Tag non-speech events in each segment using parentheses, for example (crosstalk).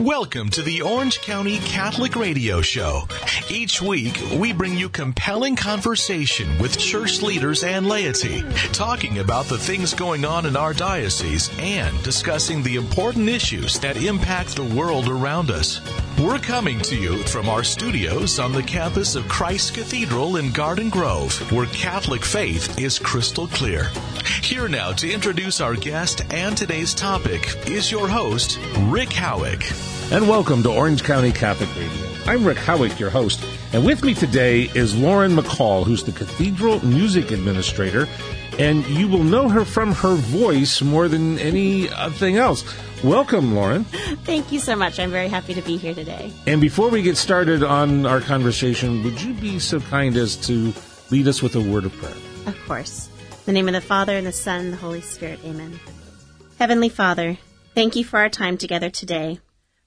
Welcome to the Orange County Catholic Radio Show. Each week, we bring you compelling conversation with church leaders and laity, talking about the things going on in our diocese and discussing the important issues that impact the world around us. We're coming to you from our studios on the campus of Christ Cathedral in Garden Grove, where Catholic faith is crystal clear. Here now to introduce our guest and today's topic is your host, Rick Howick. And welcome to Orange County Catholic Radio. I'm Rick Howick, your host, and with me today is Lauren McCaul, who's the Cathedral Music Administrator, and you will know her from her voice more than anything else. Welcome, Lauren. Thank you so much. I'm very happy to be here today. And before we get started on our conversation, would you be so kind as to lead us with a word of prayer? Of course. In the name of the Father, and the Son, and the Holy Spirit. Amen. Heavenly Father, thank you for our time together today.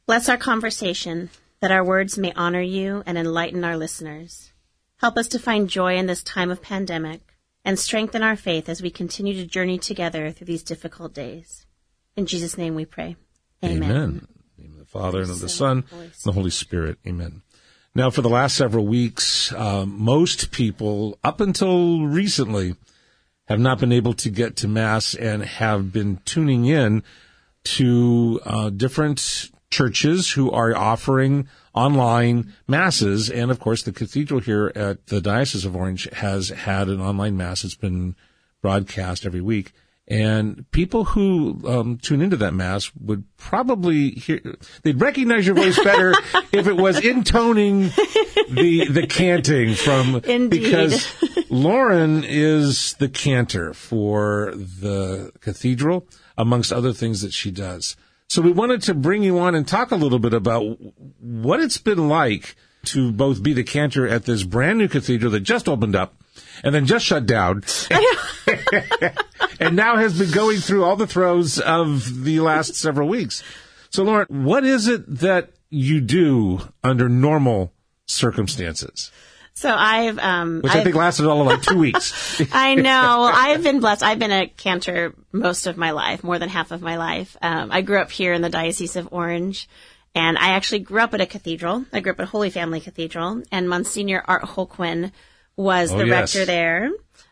Bless our conversation, that our words may honor you and enlighten our listeners. Help us to find joy in this time of pandemic and strengthen our faith as we continue to journey together through these difficult days. In Jesus' name we pray. Amen. Amen. In the name of the Father, and of the Son, and the Holy Spirit. Amen. Now, for the last several weeks, uh, most people, up until recently, have not been able to get to Mass and have been tuning in to uh, different churches who are offering online masses. And of course, the cathedral here at the Diocese of Orange has had an online mass. It's been broadcast every week. And people who um, tune into that mass would probably hear, they'd recognize your voice better (laughs) if it was intoning the, the canting from, Indeed. because (laughs) Lauren is the cantor for the cathedral, amongst other things that she does. So we wanted to bring you on and talk a little bit about what it's been like to both be the cantor at this brand new cathedral that just opened up and then just shut down. (laughs) and now has been going through all the throes of the last several weeks. So Lauren, what is it that you do under normal circumstances? So I've, um, Which i I've- think lasted all of like two weeks. (laughs) I know. I've been blessed. I've been a cantor most of my life, more than half of my life. Um, I grew up here in the Diocese of Orange, and I actually grew up at a cathedral. I grew up at Holy Family Cathedral, and Monsignor Art Holquin was Oh, the yes. rector there.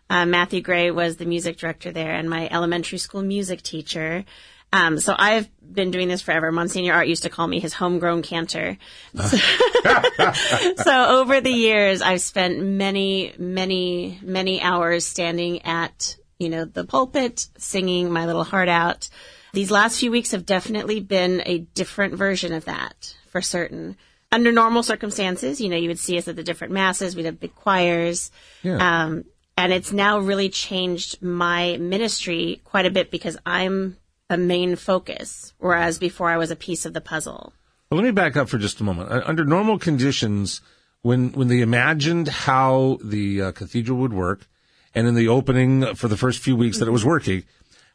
Uh, Matthew Gray was the music director there, and my elementary school music teacher. Um, so I've been doing this forever. Monsignor Art used to call me his homegrown cantor. (laughs) so over the years, I've spent many, many, many hours standing at, you know, the pulpit, singing my little heart out. These last few weeks have definitely been a different version of that, for certain. Under normal circumstances, you know, you would see us at the different masses. We'd have big choirs. Yeah. Um, and it's now really changed my ministry quite a bit because I'm a main focus, whereas before I was a piece of the puzzle. Well, let me back up for just a moment. Uh, Under normal conditions, when when they imagined how the uh, cathedral would work, and in the opening for the first few weeks that it was working,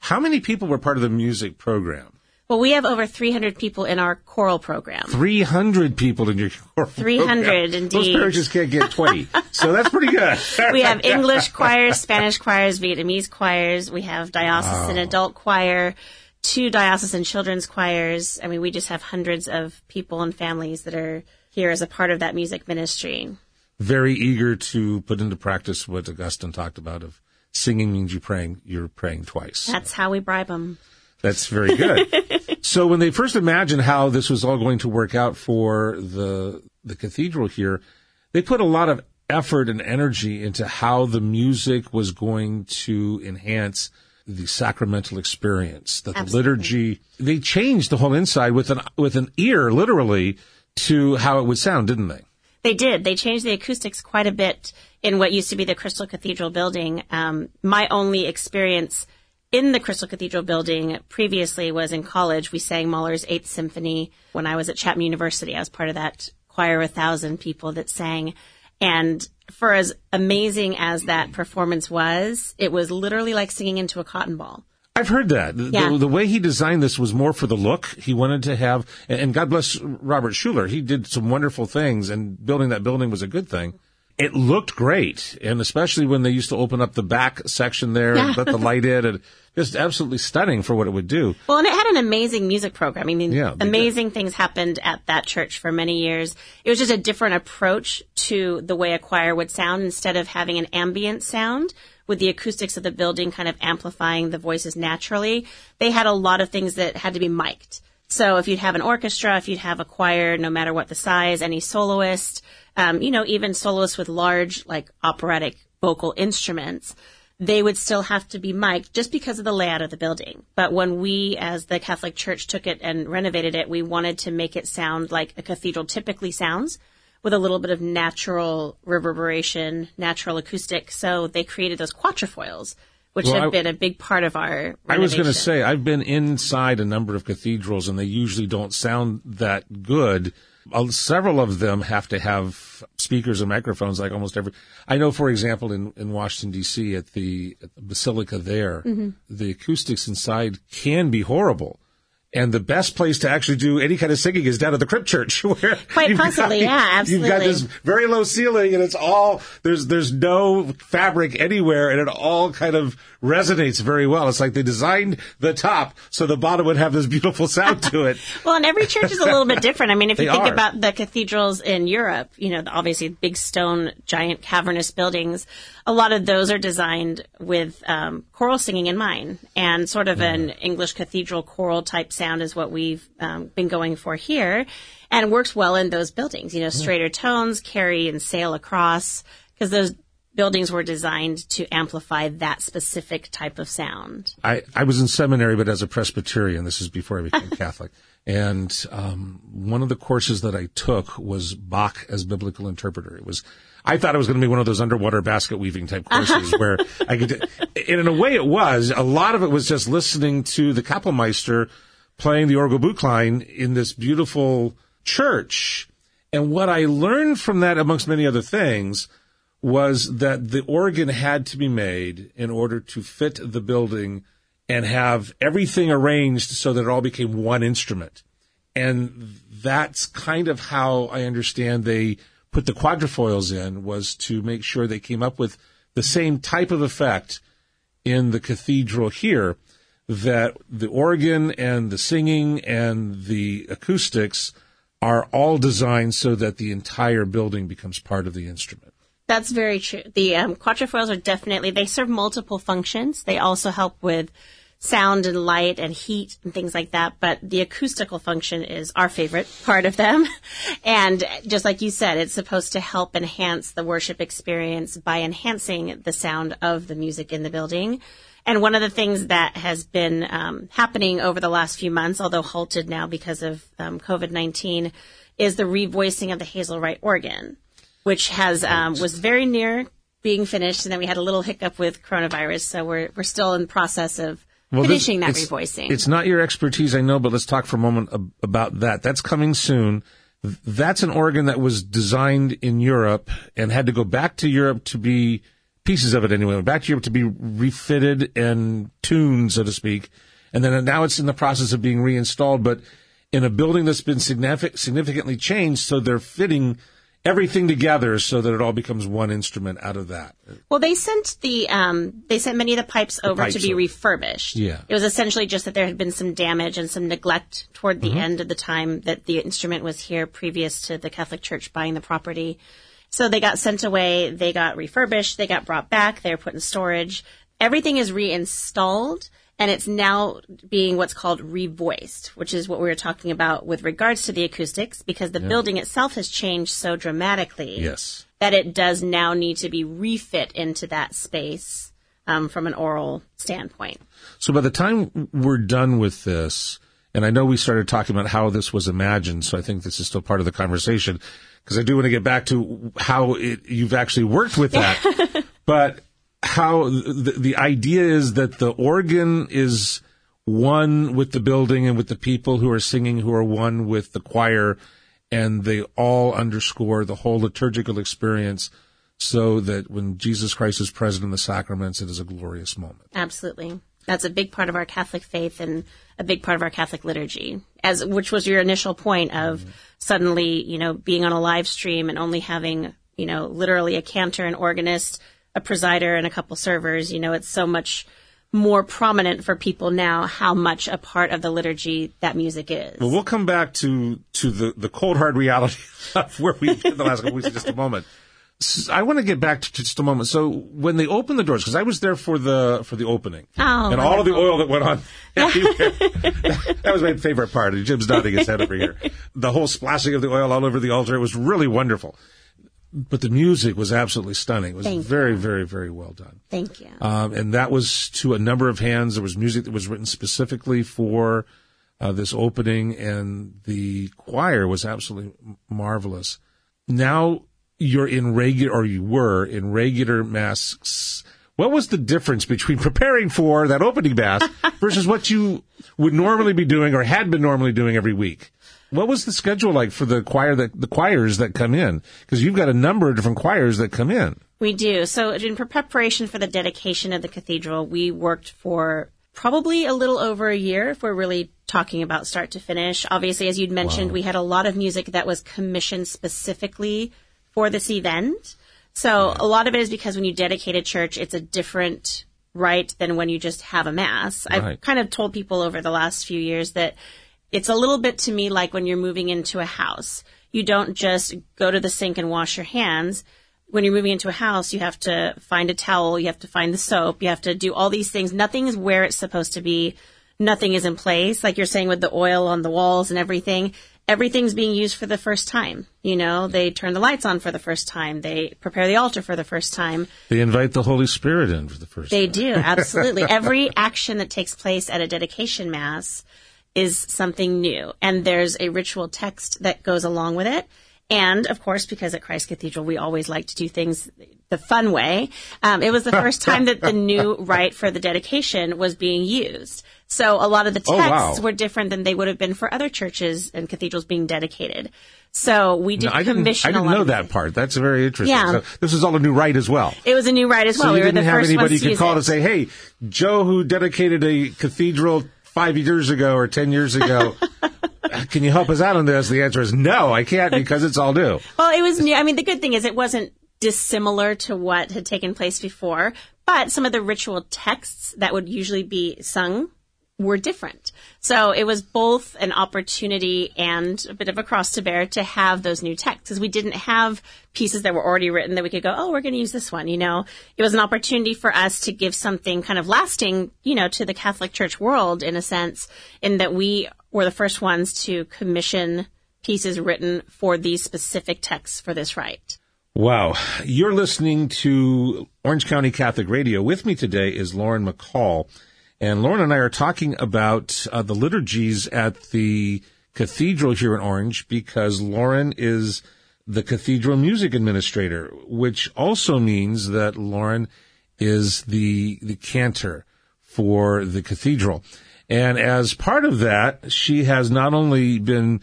how many people were part of the music program? Well, we have over 300 people in our choral program. Three hundred people in your (laughs) choral 300 program. Indeed. parishes can't get twenty, so that's pretty good. (laughs) We have (laughs) English choirs, Spanish choirs, Vietnamese choirs. We have diocesan adult choir, two diocesan children's choirs. I mean, we just have hundreds of people and families that are here as a part of that music ministry. Very eager to put into practice what Augustine talked about of singing means you're praying. You're praying twice. That's how we bribe them. That's very good. (laughs) so when they first imagined how this was all going to work out for the the cathedral here, they put a lot of effort and energy into how the music was going to enhance the sacramental experience, that the liturgy. They changed the whole inside with an with an ear, literally, to how it would sound, didn't they? They did. They changed the acoustics quite a bit in what used to be the Crystal Cathedral building. Um, my only experience in the Crystal Cathedral building previously was in college. We sang Mahler's Eighth Symphony when I was at Chapman University. I was part of that choir of a thousand people that sang. And for as amazing as that performance was, it was literally like singing into a cotton ball. I've heard that. The, Yeah. the, the way he designed this was more for the look. He wanted to have, and and God bless Robert Schuller. He did some wonderful things, and building that building was a good thing. It looked great, and especially when they used to open up the back section there and let the light in, and just absolutely stunning for what it would do. Well, and it had an amazing music program. I mean, Yeah, amazing things happened at that church for many years. It was just a different approach to the way a choir would sound instead of having an ambient sound with the acoustics of the building kind of amplifying the voices naturally. They had a lot of things that had to be mic'd. So if you'd have an orchestra, if you'd have a choir, no matter what the size, any soloist, um, you know, even soloists with large, like operatic vocal instruments, they would still have to be mic'd just because of the layout of the building. But when we, as the Catholic Church, took it and renovated it, we wanted to make it sound like a cathedral typically sounds with a little bit of natural reverberation, natural acoustic. So they created those quatrefoils, which Well, have I- been a big part of our I was going to say I've been inside a number of cathedrals, and they usually don't sound that good. Uh, Several of them have to have speakers and microphones, like almost every. I know, for example, in, in Washington D.C. at the, at the Basilica there, Mm-hmm. the acoustics inside can be horrible. And the best place to actually do any kind of singing is down at the crypt church, (laughs) where Quite you've got- possibly, yeah, You've got this very low ceiling, and it's all there's there's no fabric anywhere, and it all kind of resonates very well. It's like they designed the top so the bottom would have this beautiful sound to it. (laughs) Well, and every church is a little bit different. I mean, if (laughs) you think are. about the cathedrals in Europe, you know, obviously big stone, giant cavernous buildings, a lot of those are designed with um, choral singing in mind. And sort of an English cathedral choral type sound is what we've um, been going for here and works well in those buildings. You know, straighter tones carry and sail across because those buildings were designed to amplify that specific type of sound. I, I was in seminary, but as a Presbyterian, this is before I became (laughs) Catholic. And um, one of the courses that I took was Bach as biblical interpreter. It was, I thought it was going to be one of those underwater basket weaving type (laughs) courses where I could, and in a way it was. A lot of it was just listening to the Kapellmeister playing the Orgel Buchlein in this beautiful church. And what I learned from that, amongst many other things, was that the organ had to be made in order to fit the building and have everything arranged so that it all became one instrument. And that's kind of how I understand they put the quadrifoils in was to make sure they came up with the same type of effect in the cathedral here that the organ and the singing and the acoustics are all designed so that the entire building becomes part of the instrument. That's very true. The um, quatrefoils are definitely they serve multiple functions. They also help with sound and light and heat and things like that. But the acoustical function is our favorite part of them. (laughs) And just like you said, it's supposed to help enhance the worship experience by enhancing the sound of the music in the building. And one of the things that has been um, happening over the last few months, although halted now because of um, COVID nineteen, is the revoicing of the Hazel Wright organ which has um, was very near being finished, and then we had a little hiccup with coronavirus, so we're we're still in the process of Well, this- finishing that it's- revoicing. It's not your expertise, I know, but let's talk for a moment ab- about that. That's coming soon. That's an organ that was designed in Europe and had to go back to Europe to be pieces of it anyway, went back to Europe to be refitted and tuned, so to speak. And then now it's in the process of being reinstalled, but in a building that's been significant, significantly changed, so they're fitting everything together so that it all becomes one instrument out of that. well, they sent the um, they sent many of the pipes over pipes to be over. refurbished. Yeah. it was essentially just that there had been some damage and some neglect toward Mm-hmm. the end of the time that the instrument was here, previous to the Catholic Church buying the property. So they got sent away, they got refurbished, they got brought back, they were put in storage. Everything is reinstalled and it's now being what's called revoiced, which is what we were talking about with regards to the acoustics because the building itself has changed so dramatically Yes. that it does now need to be refit into that space um, from an oral standpoint. So by the time we're done with this, and I know we started talking about how this was imagined, so I think this is still part of the conversation because I do want to get back to how it, you've actually worked with that. (laughs) but how the, the idea is that the organ is one with the building and with the people who are singing, who are one with the choir, and they all underscore the whole liturgical experience so that when Jesus Christ is present in the sacraments, it is a glorious moment. Absolutely. That's a big part of our Catholic faith and a big part of our Catholic liturgy. As which was your initial point of mm-hmm. suddenly, you know, being on a live stream and only having you know, literally a cantor, an organist, a presider, and a couple servers. You know, it's so much more prominent for people now how much a part of the liturgy that music is. Well, we'll come back to to the the cold hard reality (laughs) of where we've been the last couple weeks in just a moment. I want to get back to just a moment. So when they opened the doors, because I was there for the for the opening, Oh, and all of the oil that went on, (laughs) (laughs) everywhere. that was my favorite part. Jim's nodding his head over here. The whole splashing of the oil all over the altar it was really wonderful. But the music was absolutely stunning. It was Thank you. very, very, very well done. Thank you. Um, and that was to a number of hands. There was music that was written specifically for uh, this opening, and the choir was absolutely marvelous. Now you're in regular, or you were in regular masks. What was the difference between (laughs) preparing for that opening mass versus what you would normally be doing or had been normally doing every week? What was the schedule like for the choir that the choirs that come in? Because you've got a number of different choirs that come in. We do. So in preparation for the dedication of the cathedral, we worked for probably a little over a year if we're really talking about start to finish. Obviously, as you'd mentioned, we had a lot of music that was commissioned specifically for this event. So a lot of it is because when you dedicate a church, it's a different rite than when you just have a mass. Right. I've kind of told people over the last few years that it's a little bit to me like when you're moving into a house. You don't just go to the sink and wash your hands. When you're moving into a house, you have to find a towel, you have to find the soap, you have to do all these things. Nothing is where it's supposed to be. Nothing is in place. Like you're saying with the oil on the walls and everything. Everything's being used for the first time. You know, they turn the lights on for the first time. They prepare the altar for the first time. They invite the Holy Spirit in for the first They time. They do, absolutely. (laughs) Every action that takes place at a dedication mass is something new. And there's a ritual text that goes along with it. And of course, because at Christ Cathedral, we always like to do things the fun way. Um, it was the first time that the new (laughs) rite for the dedication was being used. So a lot of the texts Oh, wow. were different than they would have been for other churches and cathedrals being dedicated. So we did No, I didn't, commission I didn't a lot know that part. That's very interesting. Yeah. So this was all a new rite as well. It was a new rite as well. so we you didn't have anybody you could call it. to say, "Hey, Joe, who dedicated a cathedral five years ago or ten years ago, (laughs) can you help us out on this?" The answer is no, I can't because it's all new. (laughs) Well, it was new. I mean, the good thing is it wasn't dissimilar to what had taken place before, but some of the ritual texts that would usually be sung were different. So it was both an opportunity and a bit of a cross to bear to have those new texts because we didn't have pieces that were already written that we could go, oh, we're going to use this one. You know, it was an opportunity for us to give something kind of lasting, you know, to the Catholic Church world in a sense, in that we were the first ones to commission pieces written for these specific texts for this rite. Wow. You're listening to Orange County Catholic Radio. With me today is Lauren McCaul. And Lauren and I are talking about uh, the liturgies at the cathedral here in Orange because Lauren is the cathedral music administrator, which also means that Lauren is the, the cantor for the cathedral. And as part of that, she has not only been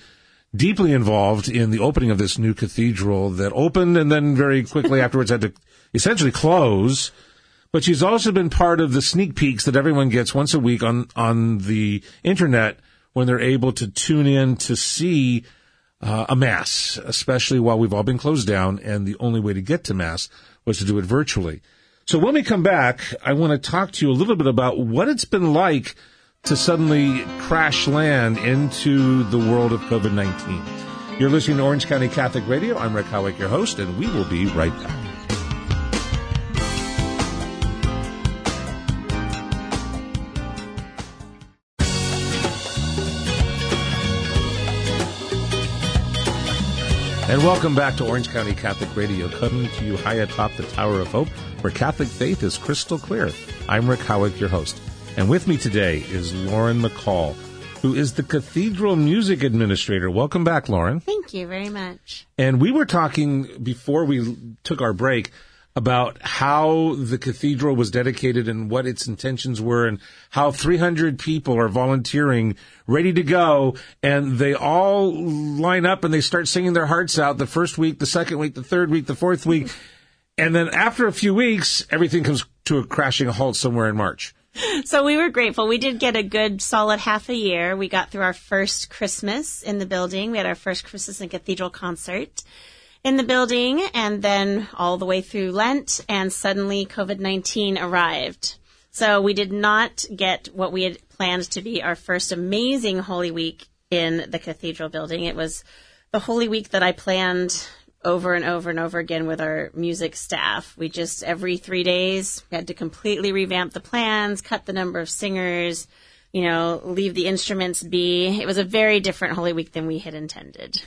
deeply involved in the opening of this new cathedral that opened and then very quickly (laughs) afterwards had to essentially close. But she's also been part of the sneak peeks that everyone gets once a week on, on the internet when they're able to tune in to see uh, a mass, especially while we've all been closed down and the only way to get to mass was to do it virtually. So when we come back, I want to talk to you a little bit about what it's been like to suddenly crash land into the world of COVID-19. You're listening to Orange County Catholic Radio. I'm Rick Howick, your host, and we will be right back. And welcome back to Orange County Catholic Radio, coming to you high atop the Tower of Hope, where Catholic faith is crystal clear. I'm Rick Howick, your host. And with me today is Lauren McCaul, who is the Cathedral Music Administrator. Welcome back, Lauren. Thank you very much. And we were talking before we took our break about how the cathedral was dedicated and what its intentions were and how 300 people are volunteering ready to go and they all line up and they start singing their hearts out the first week, the second week, the third week, the fourth week. (laughs) And then after a few weeks, everything comes to a crashing halt somewhere in March. So we were grateful. We did get a good solid half a year. We got through our first Christmas in the building. We had our first Christmas and Cathedral concert. In the building and then all the way through Lent and suddenly COVID-19 arrived. So we did not get what we had planned to be our first amazing Holy Week in the cathedral building. It was the Holy Week that I planned over and over and over again with our music staff. We just every three days had to completely revamp the plans, cut the number of singers, you know, leave the instruments be. It was a very different Holy Week than we had intended.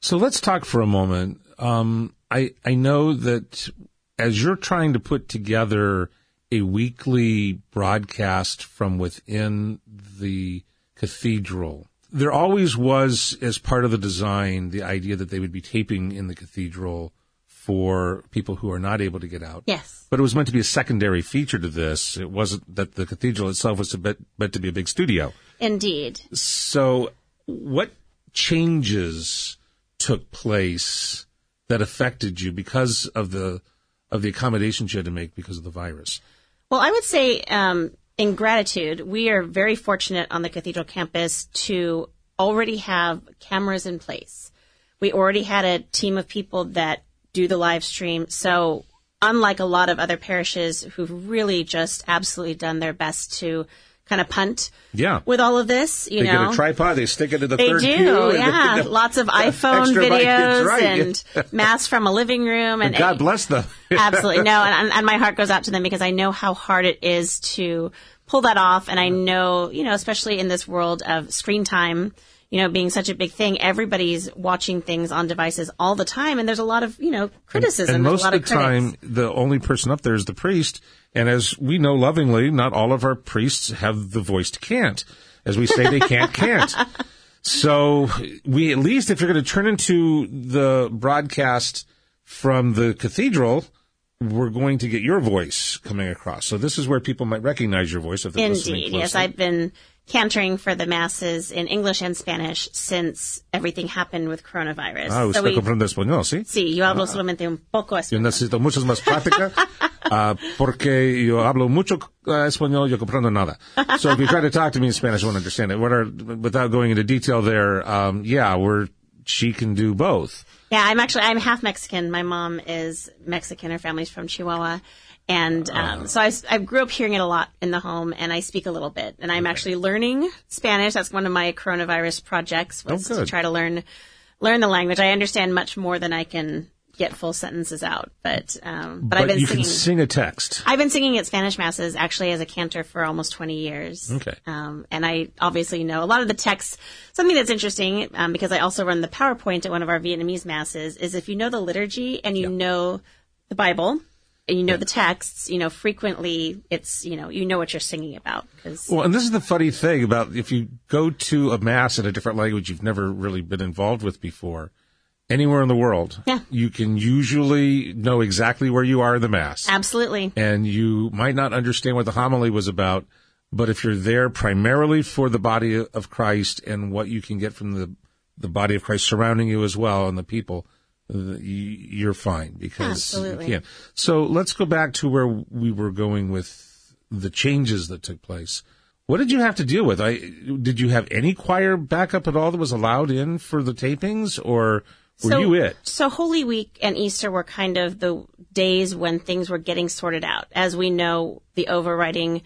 So let's talk for a moment. Um, I I know that as you're trying to put together a weekly broadcast from within the cathedral, there always was, as part of the design, the idea that they would be taping in the cathedral for people who are not able to get out. Yes. But it was meant to be a secondary feature to this. It wasn't that the cathedral itself was meant to be a big studio. Indeed. So, what changes took place that affected you because of the of the accommodations you had to make because of the virus? Well, I would say um, in gratitude, we are very fortunate on the cathedral campus to already have cameras in place. We already had a team of people that do the live stream. So unlike a lot of other parishes who've really just absolutely done their best to kind of punt yeah. with all of this, you they know. get a tripod, they stick it to the they third do, pew. yeah. Lots of (laughs) iPhone videos right. and (laughs) mass from a living room. And God bless them. (laughs) absolutely. No, and, and my heart goes out to them because I know how hard it is to pull that off. And I know, you know, especially in this world of screen time, you know, being such a big thing, everybody's watching things on devices all the time, and there's a lot of, you know, criticism. And, and most of, of the time, the only person up there is the priest. And as we know lovingly, not all of our priests have the voice to can't. As we say, they can't can't. (laughs) So we, at least if you're going to turn into the broadcast from the cathedral, we're going to get your voice coming across. So this is where people might recognize your voice if they're listening Indeed, closely. yes. I've been cantering for the masses in English and Spanish since everything happened with coronavirus. Ah, usted So we- comprende español, ¿sí? Sí, yo hablo solamente un poco Yo español. necesito mucho más práctica uh, (laughs) porque yo hablo mucho uh, español, yo comprendo nada. So if you try to talk to me in Spanish, I won't understand it. What are, without going into detail there, um, yeah, we're, she can do both. Yeah, I'm actually I'm half Mexican. My mom is Mexican. Her family's from Chihuahua, and um, so I grew up hearing it a lot in the home, and I speak a little bit. And I'm actually learning Spanish. That's one of my coronavirus projects was Oh, to try to learn learn the language. I understand much more than I can get full sentences out, but um, but, I've been you singing. can sing a text. I've been singing at Spanish masses actually as a cantor for almost 20 years. Okay. Um, and I obviously know a lot of the texts. Something that's interesting, um, because I also run the PowerPoint at one of our Vietnamese masses, is if you know the liturgy and you know the Bible and you know the texts, you know, frequently it's, you know, you know what you're singing about. Cause, Well, and this is the funny thing about if you go to a mass in a different language you've never really been involved with before, anywhere in the world, Yeah. you can usually know exactly where you are in the mass. absolutely. and you might not understand what the homily was about, but if you're there primarily for the body of Christ and what you can get from the the body of Christ surrounding you as well and the people, you're fine because Absolutely. you can't. So let's go back to where we were going with the changes that took place. What did you have to deal with? I did you have any choir backup at all that was allowed in for the tapings, or were you it? So Holy Week and Easter were kind of the days when things were getting sorted out. As we know, the overriding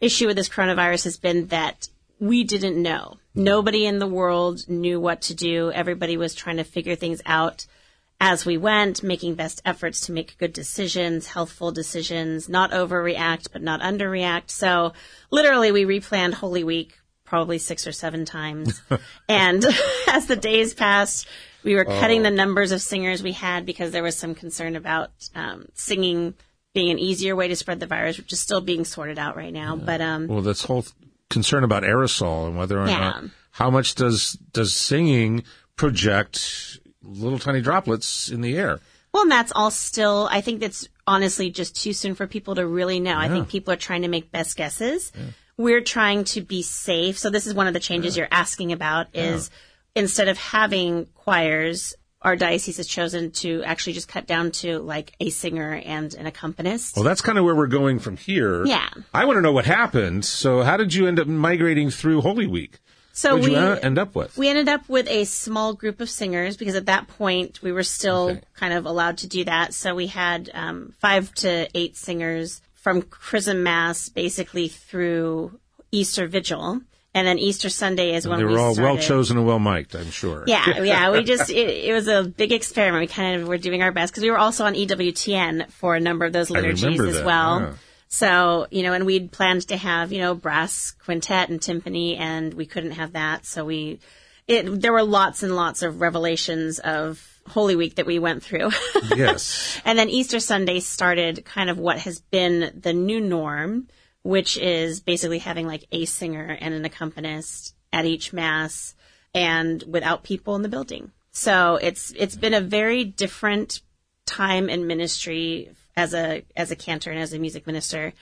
issue with this coronavirus has been that we didn't know. Nobody in the world knew what to do. Everybody was trying to figure things out as we went, making best efforts to make good decisions, healthful decisions, not overreact, but not underreact. So literally we replanned Holy Week probably six or seven times. (laughs) and (laughs) as the days passed, we were cutting the numbers of singers we had because there was some concern about um, singing being an easier way to spread the virus, which is still being sorted out right now. But um, Well, this whole concern about aerosol and whether or Yeah. not how much does does singing project little tiny droplets in the air? Well, and that's all still, I think that's honestly just too soon for people to really know. I think people are trying to make best guesses. We're trying to be safe. So this is one of the changes you're asking about is instead of having choirs, our diocese has chosen to actually just cut down to like a singer and an accompanist. Well, that's kind of where we're going from here. Yeah. I want to know what happened. So, how did you end up migrating through Holy Week? So What did we you end up with? we ended up with a small group of singers because at that point we were still Okay. kind of allowed to do that. So we had um, five to eight singers from Chrism Mass basically through Easter Vigil, and then Easter Sunday is when they we were all well chosen and well mic'd, I'm sure. Yeah, (laughs) yeah. We just it, it was a big experiment. We kind of were doing our best because we were also on EWTN for a number of those liturgies as well. yeah. So you know, and we'd planned to have you know brass quintet and timpani, and we couldn't have that. So we, it there were lots and lots of revelations of Holy Week that we went through. (laughs) yes. And then Easter Sunday started kind of what has been the new norm, which is basically having like a singer and an accompanist at each mass and without people in the building. So it's it's been a very different time in ministry as a as a cantor and as a music minister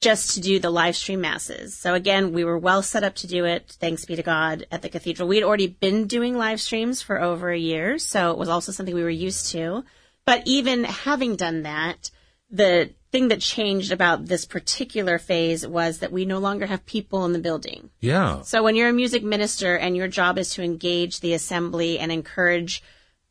just to do the live stream masses. So again, we were well set up to do it. Thanks be to God at the cathedral. We had already been doing live streams for over a year, so it was also something we were used to. But even having done that, the thing that changed about this particular phase was that we no longer have people in the building. Yeah. So when you're a music minister and your job is to engage the assembly and encourage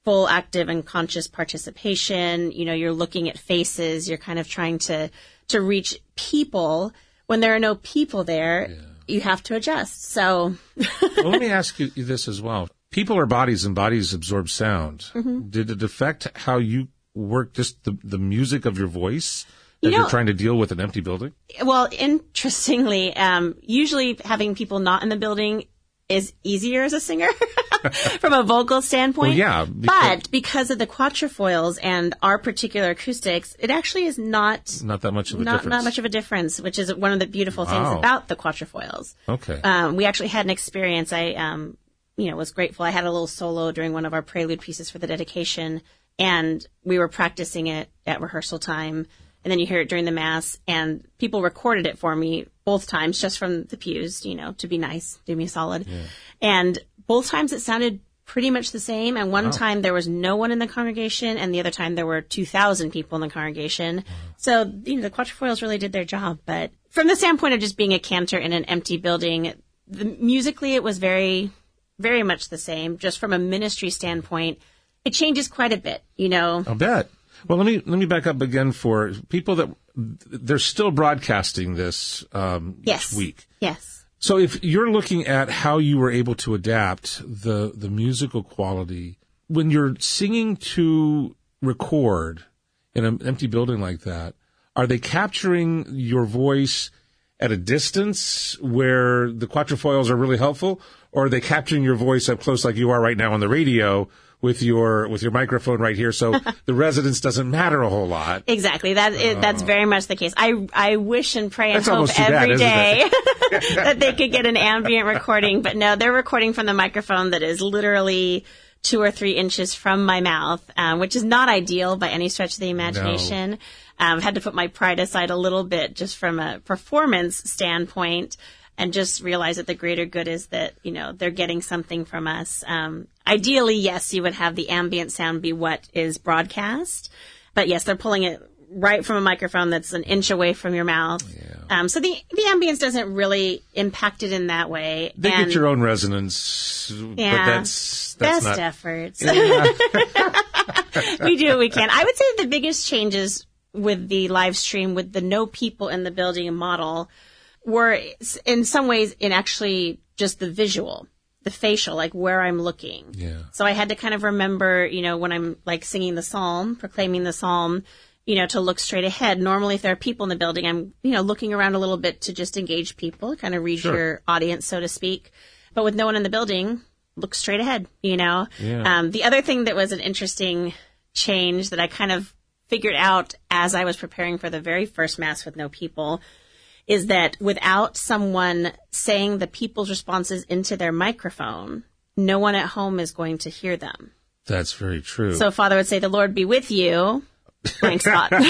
full active and conscious participation, you know, you're looking at faces, you're kind of trying to to reach people. When there are no people there, you have to adjust. So well, let me (laughs) ask you this as well. People are bodies and bodies absorb sound. Mm-hmm. Did it affect how you work just the, the music of your voice You know- are trying to deal with an empty building? Well, interestingly, um, usually having people not in the building is easier as a singer (laughs) from a vocal standpoint. Well, yeah, because- but because of the quatrefoils and our particular acoustics, it actually is not Not that much of a not difference. not much of a difference, which is one of the beautiful things Wow. about the quatrefoils. Okay. Um, we actually had an experience. I, um, you know, was grateful. I had a little solo during one of our prelude pieces for the dedication, and we were practicing it at rehearsal time. And then you hear it during the mass, and people recorded it for me both times, just from the pews, you know, to be nice, do me a solid. And both times it sounded pretty much the same. And one time there was no one in the congregation, and the other time there were 2,000 people in the congregation. So, you know, the quatrefoils really did their job. But from the standpoint of just being a cantor in an empty building, the, musically it was very, very much the same. Just from a ministry standpoint, it changes quite a bit, you know. I'll bet. Well, let me let me back up again for people that they're still broadcasting this um, Yes. each week. Yes. So if you're looking at how you were able to adapt the the musical quality when you're singing to record in an empty building like that, are they capturing your voice at a distance where the quatrefoils are really helpful, or are they capturing your voice up close like you are right now on the radio with your with your microphone right here? So (laughs) the residence doesn't matter a whole lot. Exactly. That is, that's very much the case. I I wish and pray and hope too bad, day (laughs) (laughs) that they could get an ambient recording, but no, they're recording from the microphone that is literally two or three inches from my mouth, um, which is not ideal by any stretch of the imagination. Um, I've had to put my pride aside a little bit just from a performance standpoint. And just realize that the greater good is that, you know, they're getting something from us. Um, ideally, yes, you would have the ambient sound be what is broadcast. But yes, they're pulling it right from a microphone that's an inch away from your mouth. Um, so the the ambience doesn't really impact it in that way. They and get your own resonance, but Yeah. that's that's best not. efforts. (laughs) we do what we can. I would say the biggest changes with the live stream, with the no people in the building model, were in some ways in actually just the visual, the facial, like where I'm looking. Yeah. So I had to kind of remember, you know, when I'm like singing the psalm, proclaiming the psalm, you know, to look straight ahead. Normally, if there are people in the building, I'm, you know, looking around a little bit to just engage people, kind of read Sure. your audience, so to speak. But with no one in the building, look straight ahead, you know? Yeah. Um, the other thing that was an interesting change that I kind of figured out as I was preparing for the very first mass with no people is that without someone saying the people's responses into their microphone, no one at home is going to hear them. That's very true. So Father would say, "The Lord be with you." Blank spot. (laughs)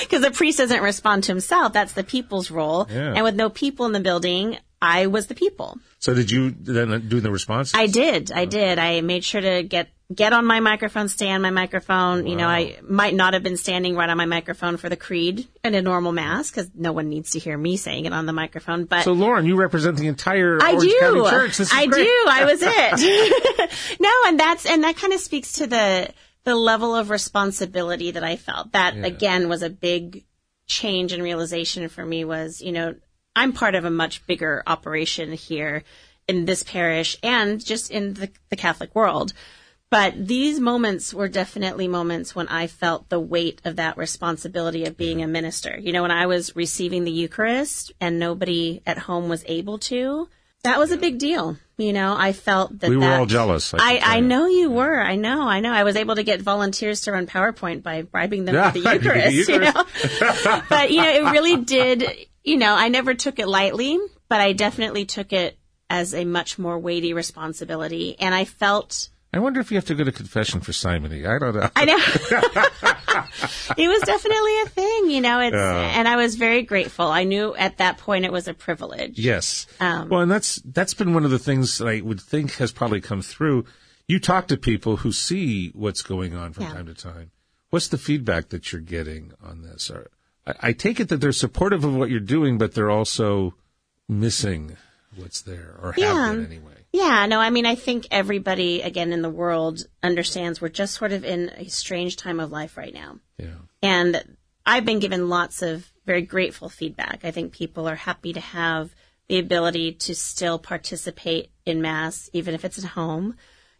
Because the priest doesn't respond to himself. That's the people's role. Yeah. And with no people in the building, I was the people. So did you then do the response? I did. I did. I made sure to get get on my microphone, stay on my microphone. You know, I might not have been standing right on my microphone for the creed in a normal mass because no one needs to hear me saying it on the microphone. But So, Lauren, you represent the entire I Orange do. County Church. This is I great. do. I was (laughs) it. (laughs) no, and that's and that kind of speaks to the the level of responsibility that I felt. That again was a big change and realization for me. Was you know I'm part of a much bigger operation here in this parish and just in the, the Catholic world. But these moments were definitely moments when I felt the weight of that responsibility of being a minister. You know, when I was receiving the Eucharist and nobody at home was able to, that was a big deal. You know, I felt that We were that- all jealous, I I, I know you were. I know. I know. I was able to get volunteers to run PowerPoint by bribing them Yeah, the (laughs) the Eucharist. You know, (laughs) but you know, it really did. You know, I never took it lightly, but I definitely took it as a much more weighty responsibility, and I felt. I wonder if you have to go to confession for simony. I don't know. I know. (laughs) it was definitely a thing, you know, it's, and I was very grateful. I knew at that point it was a privilege. Yes. Um, well, and that's that's been one of the things that I would think has probably come through. You talk to people who see what's going on from Yeah. time to time. What's the feedback that you're getting on this? Or, I, I take it that they're supportive of what you're doing, but they're also missing what's there, or have Yeah. been anyway. Yeah, no, I mean, I think everybody, again, in the world understands we're just sort of in a strange time of life right now. Yeah. And I've been given lots of very grateful feedback. I think people are happy to have the ability to still participate in Mass, even if it's at home.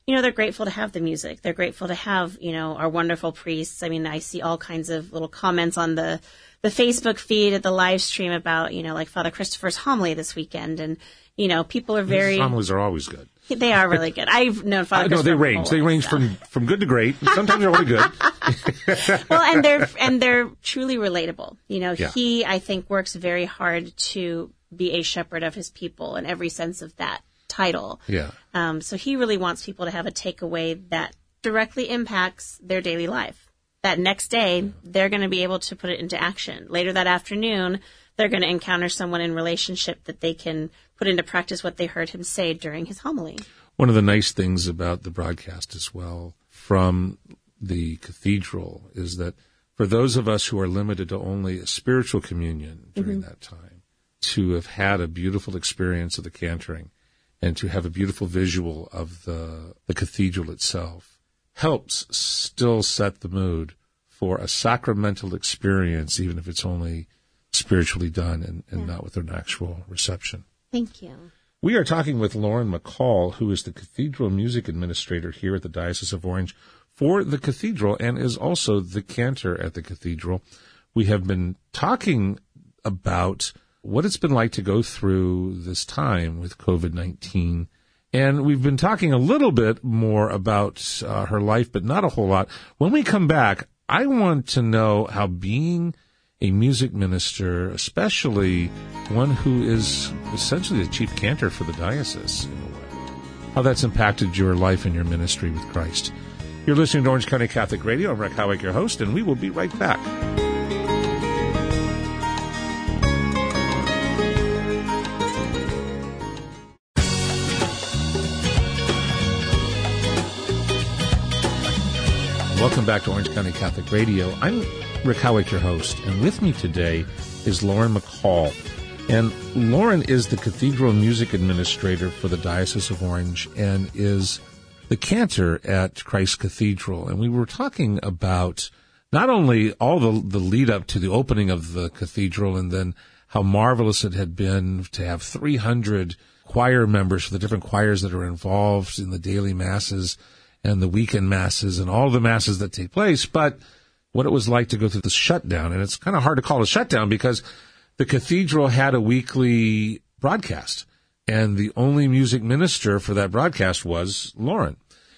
You know, they're grateful to have the music. They're grateful to have, you know, our wonderful priests. I mean, I see all kinds of little comments on the, the Facebook feed at the live stream about, you know, like Father Christopher's homily this weekend. And, you know, people are very, Homilies are always good. they are really good. I've known Father Uh, no, they range. They range from, from good to great. Sometimes they're really good. (laughs) well, and they're and they're truly relatable. You know, Yeah. he I think works very hard to be a shepherd of his people in every sense of that title. Yeah. Um, so he really wants people to have a takeaway that directly impacts their daily life. That next day, they're going to be able to put it into action. Later that afternoon, they're going to encounter someone in relationship that they can put into practice what they heard him say during his homily. One of the nice things about the broadcast as well from the cathedral is that for those of us who are limited to only a spiritual communion during mm-hmm. that time, to have had a beautiful experience of the cantering and to have a beautiful visual of the, the cathedral itself helps still set the mood for a sacramental experience, even if it's only spiritually done and, and not with an actual reception. Thank you. We are talking with Lauren McCaul, who is the Cathedral Music Administrator here at the Diocese of Orange for the Cathedral and is also the cantor at the Cathedral. We have been talking about what it's been like to go through this time with COVID-19. And we've been talking a little bit more about uh, her life, but not a whole lot. When we come back, I want to know how being a music minister, especially one who is essentially the chief cantor for the diocese in a way, how that's impacted your life and your ministry with Christ. You're listening to Orange County Catholic Radio. I'm Rick Howick, your host, and we will be right back. Welcome back to Orange County Catholic Radio. I'm Rick Howick, your host, and with me today is Lauren McCaul. And Lauren is the Cathedral Music Administrator for the Diocese of Orange and is the cantor at Christ Cathedral. And we were talking about not only all the, the lead up to the opening of the cathedral and then how marvelous it had been to have 300 choir members for the different choirs that are involved in the daily masses and the weekend masses and all the masses that take place, but what it was like to go through the shutdown. And it's kind of hard to call it a shutdown because the cathedral had a weekly broadcast and the only music minister for that broadcast was Lauren.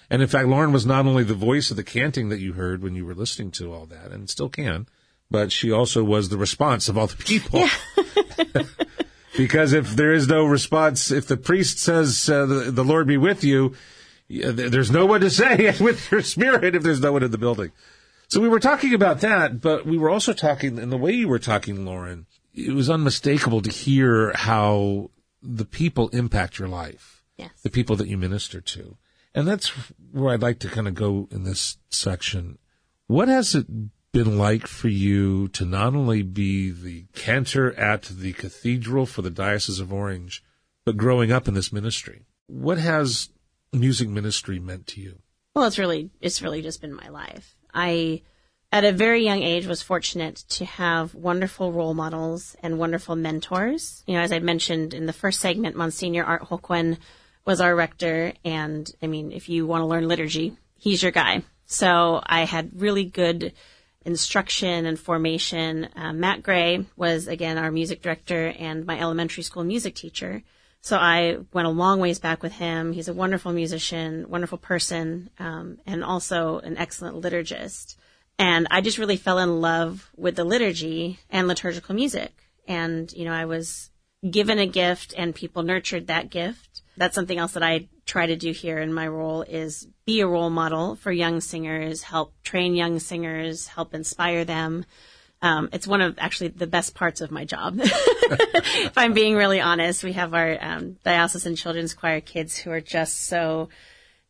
And in fact, Lauren was not only the voice of the canting that you heard when you were listening to all that, and still can, but she also was the response of all the people. (laughs) (laughs) because if there is no response, if the priest says, uh, the, the Lord be with you, yeah, there's no one to say (laughs) it with your spirit if there's no one in the building. So we were talking about that, but we were also talking, and the way you were talking, Lauren, it was unmistakable to hear how the people impact your life, Yes. the people that you minister to. And that's where I'd like to kind of go in this section. What has it been like for you to not only be the cantor at the cathedral for the Diocese of Orange, but growing up in this ministry? What has music ministry meant to you? Well, it's really it's really just been my life. I at a very young age was fortunate to have wonderful role models and wonderful mentors. You know, as I mentioned in the first segment, Monsignor Art Holquin was our rector and I mean, if you want to learn liturgy, he's your guy. So I had really good instruction and formation. Uh, Matt Gray was again our music director and my elementary school music teacher. So I went a long ways back with him. He's a wonderful musician, wonderful person, um, and also an excellent liturgist. And I just really fell in love with the liturgy and liturgical music. And, you know, I was given a gift and people nurtured that gift. That's something else that I try to do here in my role is be a role model for young singers, help train young singers, help inspire them. Um, it's one of actually the best parts of my job. (laughs) if I'm being really honest, we have our um, diocesan children's choir kids who are just so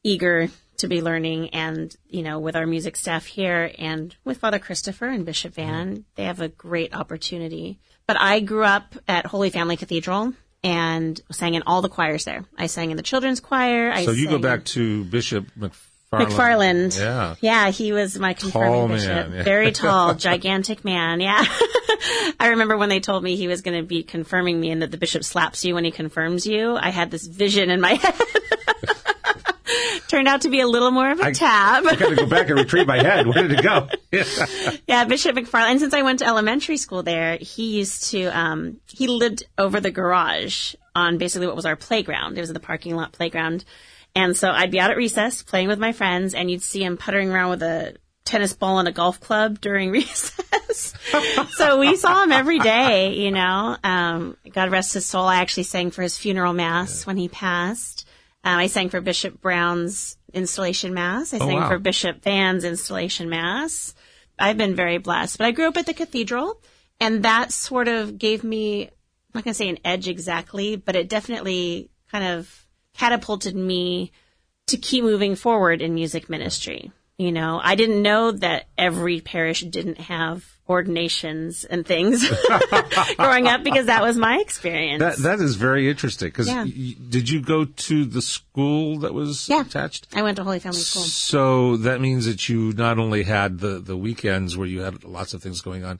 eager to be learning, and you know, with our music staff here and with Father Christopher and Bishop Vann, they have a great opportunity. But I grew up at Holy Family Cathedral and sang in all the choirs there. I sang in the children's choir. I So you go back in- to Bishop McFarland. McFarland. Yeah. Yeah, he was my confirming bishop. man, yeah. (laughs) Very tall, (laughs) gigantic man. Yeah. (laughs) I remember when they told me he was going to be confirming me and that the bishop slaps you when he confirms you. I had this vision in my head. Turned out to be a little more of a tab. I got to go back and retrieve my head. Where did it go? Yeah, Bishop McFarland. And since I went to elementary school there, he used to, um, he lived over the garage on basically what was our playground. It was the parking lot playground. And so I'd be out at recess playing with my friends and you'd see him puttering around with a tennis ball and a golf club during (laughs) recess. so we saw him every day, you know. Um, God rest his soul. I actually sang for his funeral mass when he passed. Um, I sang for Bishop Brown's installation mass. I sang wow. for Bishop Vann's installation mass. I've been very blessed. But I grew up at the cathedral, and that sort of gave me, I'm not going to say an edge exactly, but it definitely kind of catapulted me to keep moving forward in music ministry. You know, I didn't know that every parish didn't have ordinations and things (laughs) growing up because that was my experience. That that is very interesting. Because Yeah. did you go to the school that was Yeah. attached? I went to Holy Family School. So that means that you not only had the the weekends where you had lots of things going on.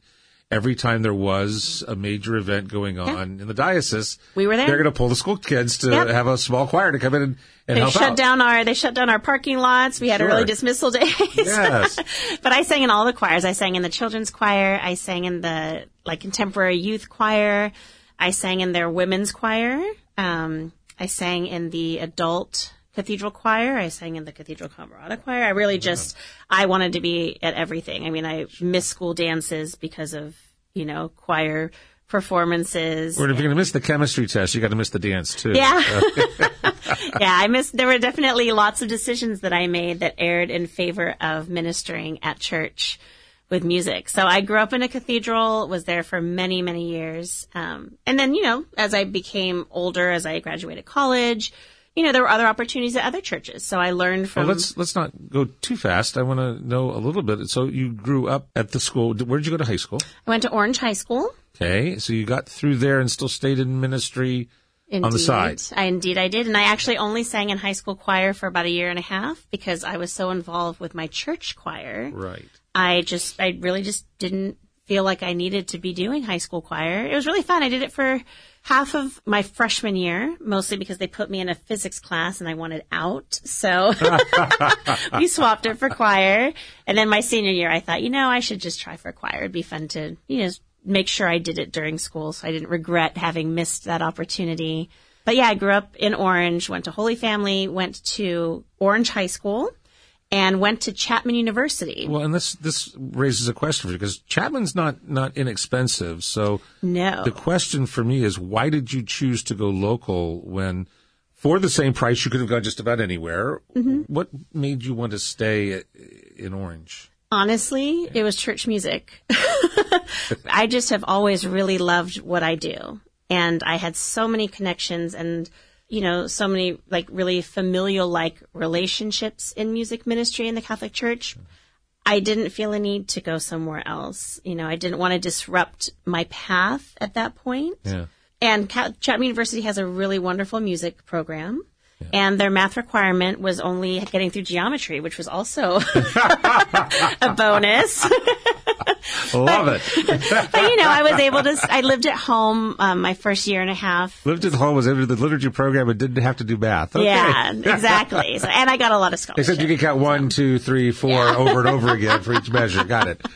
Every time there was a major event going on in the diocese, We were there. They're going to pull the school kids to Yep. have a small choir to come in and, and They help shut out. down our they shut down our parking lots. We had Sure. early dismissal days. Yes. (laughs) but I sang in all the choirs. I sang in the children's choir. I sang in the like contemporary youth choir. I sang in their women's choir. Um, I sang in the adult cathedral choir. I sang in the cathedral camerata choir. I really just I wanted to be at everything. I mean, I missed school dances because of you know choir performances. Or if you're going to miss the chemistry test, you got to miss the dance too. Yeah. (laughs) (laughs) yeah, I missed, there were definitely lots of decisions that I made that erred in favor of ministering at church with music. So I grew up in a cathedral, was there for many, many years. Um, and then, you know, as I became older, as I graduated college, you know, there were other opportunities at other churches. So I learned from, Well, let's let's not go too fast. I want to know a little bit. So you grew up at the school. Where did you go to high school? I went to Orange High School. Okay, so you got through there and still stayed in ministry. Indeed. On the side. I indeed I did. And I actually only sang in high school choir for about a year and a half because I was so involved with my church choir. Right. I just, I really just didn't feel like I needed to be doing high school choir. It was really fun. I did it for half of my freshman year, mostly because they put me in a physics class and I wanted out. So (laughs) we swapped it for choir. And then my senior year, I thought, you know, I should just try for choir. It'd be fun to, you know, make sure I did it during school so I didn't regret having missed that opportunity. But yeah, I grew up in Orange, went to Holy Family, went to Orange High School, and went to Chapman University. Well, and this this raises a question for you because Chapman's not not inexpensive. So No. the question for me is, why did you choose to go local when, for the same price, you could have gone just about anywhere? Mm-hmm. What made you want to stay at- in Orange? Honestly, it was church music. (laughs) I just have always really loved what I do. And I had so many connections and you know, so many like really familial like relationships in music ministry in the Catholic Church. I didn't feel a need to go somewhere else. You know, I didn't want to disrupt my path at that point. Yeah. And Chapman University has a really wonderful music program. Yeah. And their math requirement was only getting through geometry, which was also (laughs) a bonus. (laughs) Love but, it. (laughs) but you know, I was able to. I lived at home um, my first year and a half. Lived at home, was into the literature program, and didn't have to do math. Okay. Yeah, (laughs) exactly. So, and I got a lot of scholarships. Except you can count one, two, three, four yeah. over and over again for each measure. Got it. (laughs)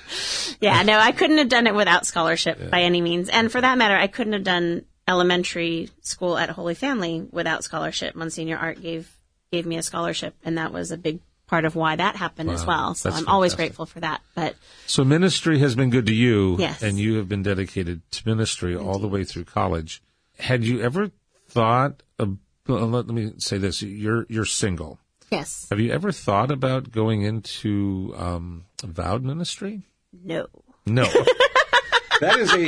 Yeah, no, I couldn't have done it without scholarship yeah. by any means, and for that matter, I couldn't have done elementary school at Holy Family without scholarship. Monsignor Art gave gave me a scholarship, and that was a big part of why that happened wow, as well. So I'm fantastic. always grateful for that. But so ministry has been good to you, yes. and you have been dedicated to ministry Indeed. all the way through college. Had you ever thought? Of, let me say this: you're you're single. Yes. Have you ever thought about going into um, vowed ministry? No. No. (laughs) that is a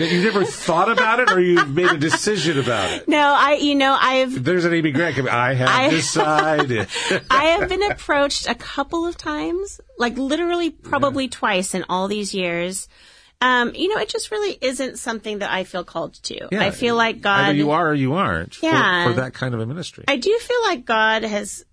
that you never thought about it, or you've made a decision about it? No, I, you know, I've. There's an Amy Grant. I have I, decided. (laughs) I have been approached a couple of times, like literally probably yeah. twice in all these years. Um, you know, it just really isn't something that I feel called to. Yeah, I feel like God. Either you are or you aren't. Yeah. For, for that kind of a ministry. I do feel like God has,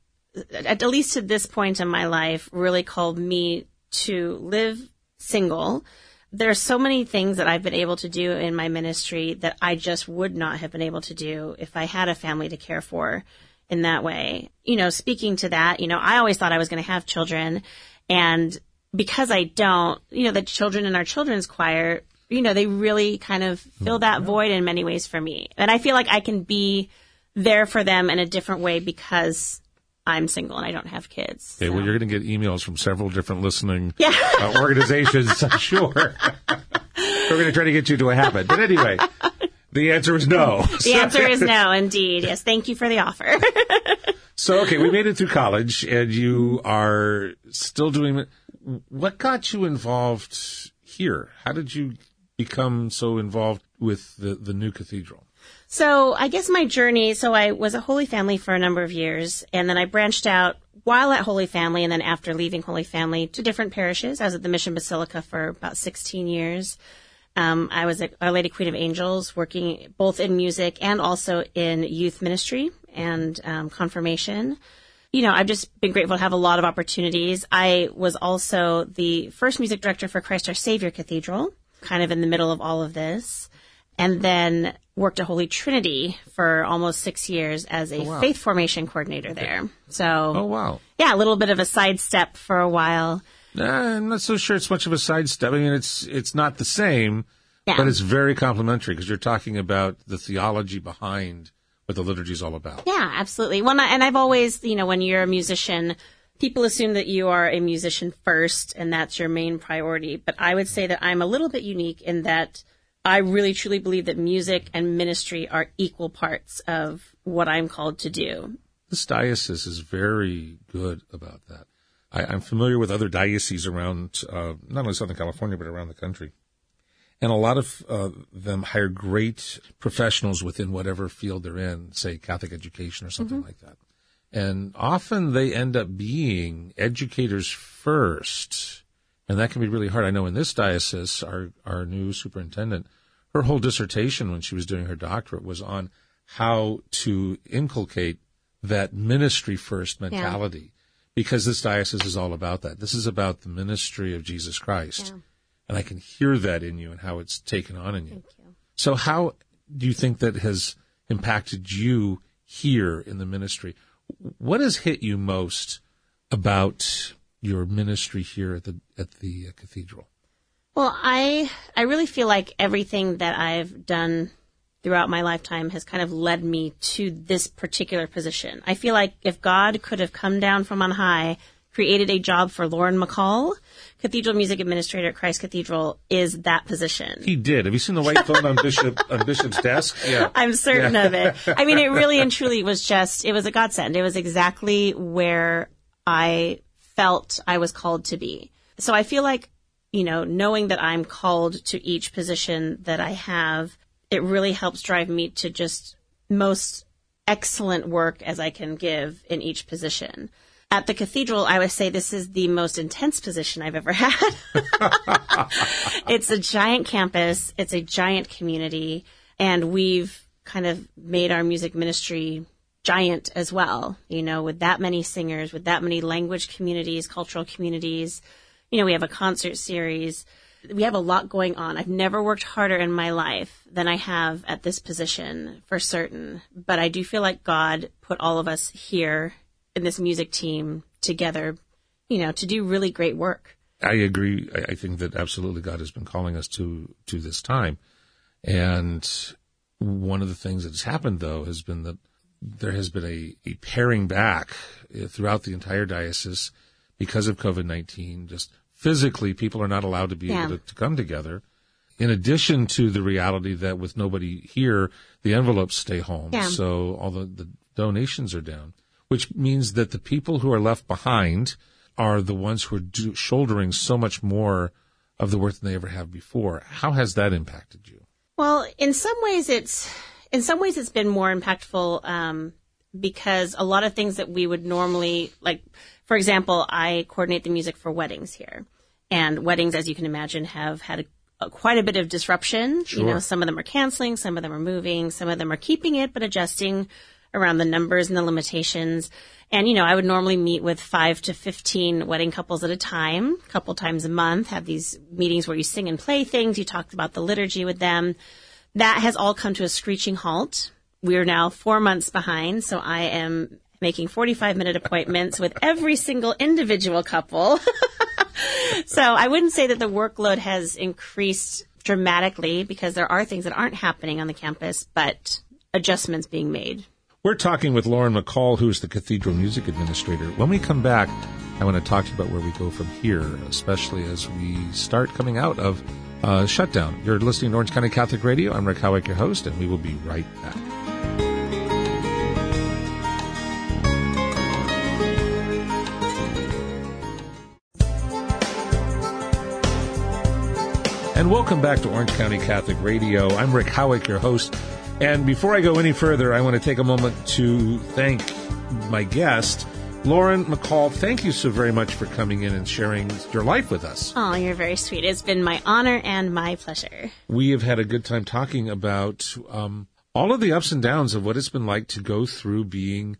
at least to this point in my life, really called me to live single there's so many things that I've been able to do in my ministry that I just would not have been able to do if I had a family to care for in that way. You know, speaking to that, you know, I always thought I was going to have children and because I don't, you know, the children in our children's choir, you know, they really kind of fill that mm-hmm. void in many ways for me. And I feel like I can be there for them in a different way because I'm single and I don't have kids. Okay, so. well, you're going to get emails from several different listening (laughs) yeah. uh, organizations, I'm sure. (laughs) We're going to try to get you to a habit. But anyway, the answer is no. (laughs) The answer is no, indeed. Yes, thank you for the offer. so, okay, we made it through college and you are still doing it. What got you involved here? How did you become so involved with the, the new cathedral? So I guess my journey, so I was a Holy Family for a number of years, and then I branched out while at Holy Family, and then after leaving Holy Family to different parishes. I was at the Mission Basilica for about 16 years. Um, I was at Our Lady Queen of Angels, working both in music and also in youth ministry and um, confirmation. You know, I've just been grateful to have a lot of opportunities. I was also the first music director for Christ Our Savior Cathedral, kind of in the middle of all of this and then worked at Holy Trinity for almost six years as a oh, wow. faith formation coordinator there. So, oh wow, yeah, a little bit of a sidestep for a while. I'm not so sure it's much of a sidestep. I mean, it's it's not the same, yeah. but it's very complementary because you're talking about the theology behind what the liturgy is all about. Yeah, absolutely. Well, and I've always, you know, when you're a musician, people assume that you are a musician first and that's your main priority. But I would say that I'm a little bit unique in that I really truly believe that music and ministry are equal parts of what I'm called to do. This diocese is very good about that. I, am familiar with other dioceses around, uh, not only Southern California, but around the country. And a lot of uh, them hire great professionals within whatever field they're in, say Catholic education or something mm-hmm. like that. And often they end up being educators first. And that can be really hard. I know in this diocese, our, our new superintendent her whole dissertation when she was doing her doctorate was on how to inculcate that ministry first mentality yeah. because this diocese is all about that. This is about the ministry of Jesus Christ. Yeah. And I can hear that in you and how it's taken on in you. you. So how do you think that has impacted you here in the ministry? What has hit you most about your ministry here at the at the cathedral? Well, I I really feel like everything that I've done throughout my lifetime has kind of led me to this particular position. I feel like if God could have come down from on high, created a job for Lauren McCaul, Cathedral Music Administrator at Christ Cathedral is that position. He did. Have you seen the white phone on Bishop on Bishop's desk? Yeah. (laughs) I'm certain yeah. of it. I mean, it really and truly was just it was a godsend. It was exactly where I felt I was called to be. So I feel like you know, knowing that I'm called to each position that I have, it really helps drive me to just most excellent work as I can give in each position. At the cathedral, I would say this is the most intense position I've ever (laughs) had. (laughs) it's a giant campus. It's a giant community and we've kind of made our music ministry giant as well, you know, with that many singers, with that many language communities, cultural communities. You know, we have a concert series. We have a lot going on. I've never worked harder in my life than I have at this position for certain. But I do feel like God put all of us here in this music team together, you know, to do really great work. I agree. I think that absolutely God has been calling us to, to this time. And one of the things that's happened though has been that there has been a, a paring back uh, throughout the entire diocese because of COVID-19. Just physically, people are not allowed to be yeah. able to, to come together. In addition to the reality that with nobody here, the envelopes stay home. Yeah. So all the, the donations are down, which means that the people who are left behind are the ones who are do, shouldering so much more of the work than they ever have before. How has that impacted you? Well, in some ways, it's in some ways it's been more impactful um, because a lot of things that we would normally like, for example, I coordinate the music for weddings here, and weddings, as you can imagine, have had a, a, quite a bit of disruption. Sure. You know, some of them are canceling, some of them are moving, some of them are keeping it but adjusting around the numbers and the limitations. And, you know, I would normally meet with five to 15 wedding couples at a time, a couple times a month, have these meetings where you sing and play things. You talk about the liturgy with them. That has all come to a screeching halt. We are now four months behind. So I am making 45 minute appointments with every single individual couple. (laughs) so I wouldn't say that the workload has increased dramatically because there are things that aren't happening on the campus, but adjustments being made. We're talking with Lauren McCaul, who's the Cathedral Music Administrator. When we come back, I want to talk to you about where we go from here, especially as we start coming out of uh, shutdown. You're listening to Orange County Catholic Radio. I'm Rick Howick, your host, and we will be right back. And welcome back to Orange County Catholic Radio. I'm Rick Howick, your host. And before I go any further, I want to take a moment to thank my guest, Lauren McCaul. Thank you so very much for coming in and sharing your life with us. Oh, you're very sweet. It's been my honor and my pleasure. We have had a good time talking about um, all of the ups and downs of what it's been like to go through being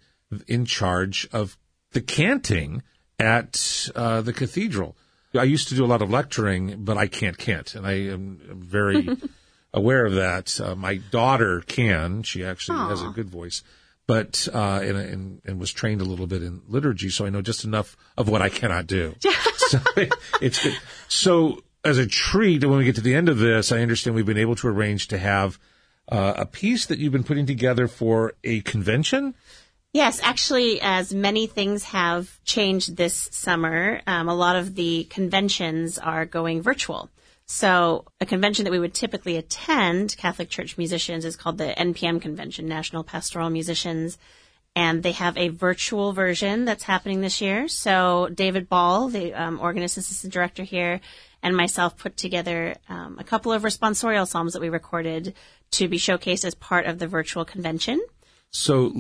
in charge of the canting at uh, the cathedral. I used to do a lot of lecturing, but I can't can't. and I am very (laughs) aware of that. Uh, my daughter can; she actually Aww. has a good voice, but uh, and, and, and was trained a little bit in liturgy, so I know just enough of what I cannot do. (laughs) so it, it's good. So as a treat, when we get to the end of this, I understand we've been able to arrange to have uh, a piece that you've been putting together for a convention. Yes, actually, as many things have changed this summer, um, a lot of the conventions are going virtual. So a convention that we would typically attend, Catholic Church musicians, is called the NPM convention, National Pastoral Musicians. And they have a virtual version that's happening this year. So David Ball, the um, organist assistant director here, and myself put together um, a couple of responsorial psalms that we recorded to be showcased as part of the virtual convention. So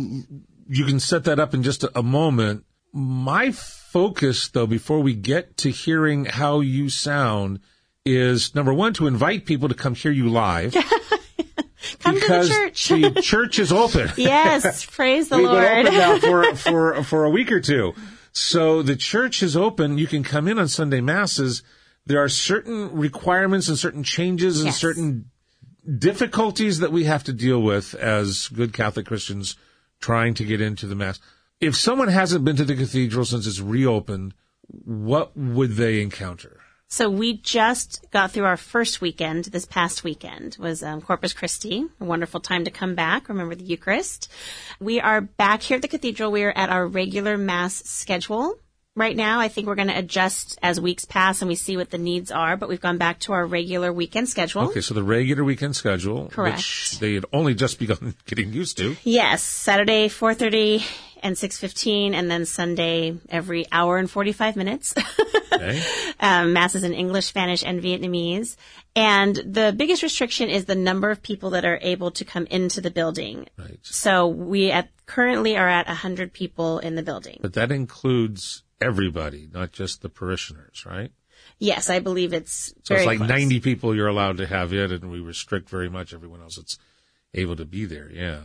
you can set that up in just a moment. My focus, though, before we get to hearing how you sound, is number one to invite people to come hear you live. (laughs) come because to the church. the church is open. (laughs) Yes, praise the We've Lord. We've been open now for (laughs) for for a week or two. So the church is open. You can come in on Sunday masses. There are certain requirements and certain changes and yes. certain difficulties that we have to deal with as good Catholic Christians trying to get into the mass. If someone hasn't been to the cathedral since it's reopened, what would they encounter? So we just got through our first weekend. This past weekend was um, Corpus Christi, a wonderful time to come back. Remember the Eucharist. We are back here at the cathedral. We are at our regular mass schedule right now. I think we're going to adjust as weeks pass and we see what the needs are. But we've gone back to our regular weekend schedule. Okay, so the regular weekend schedule, correct? Which they had only just (laughs) begun getting used to. Yes, Saturday four thirty and 6.15 and then Sunday every hour and 45 minutes. (laughs) okay. um, masses in English, Spanish, and Vietnamese. And the biggest restriction is the number of people that are able to come into the building. Right. So we at currently are at 100 people in the building. But that includes everybody, not just the parishioners, right? Yes, I believe it's So it's like close. 90 people you're allowed to have in, and we restrict very much everyone else that's able to be there. Yeah.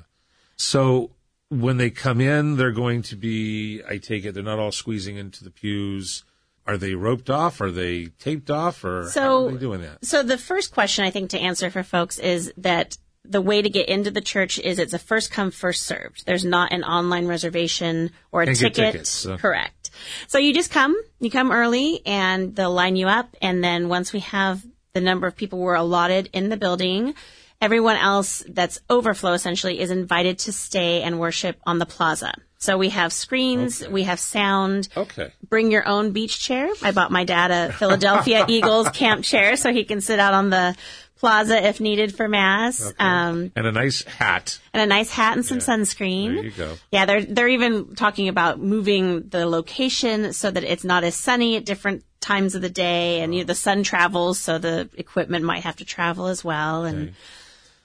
So when they come in, they're going to be, I take it, they're not all squeezing into the pews. Are they roped off? Are they taped off? Or how So- are they doing that? So the first question I think to answer for folks is that the way to get into the church is it's a first come first served. There's not an online reservation or a get ticket. Correct. So you just come, you come early and they'll line you up and then once we have the number of people we're allotted in the building, everyone else that's overflow essentially is invited to stay and worship on the plaza. So we have screens, we have sound, Okay. bring your own beach chair. I bought my dad a Philadelphia (laughs) Eagles camp chair so he can sit out on the plaza if needed for mass. Um, And a nice hat. and a nice hat and some sunscreen. There you go. Yeah, they're they're even talking about moving the location so that it's not as sunny at different times of the day, and you know, the sun travels, so the equipment might have to travel as well. And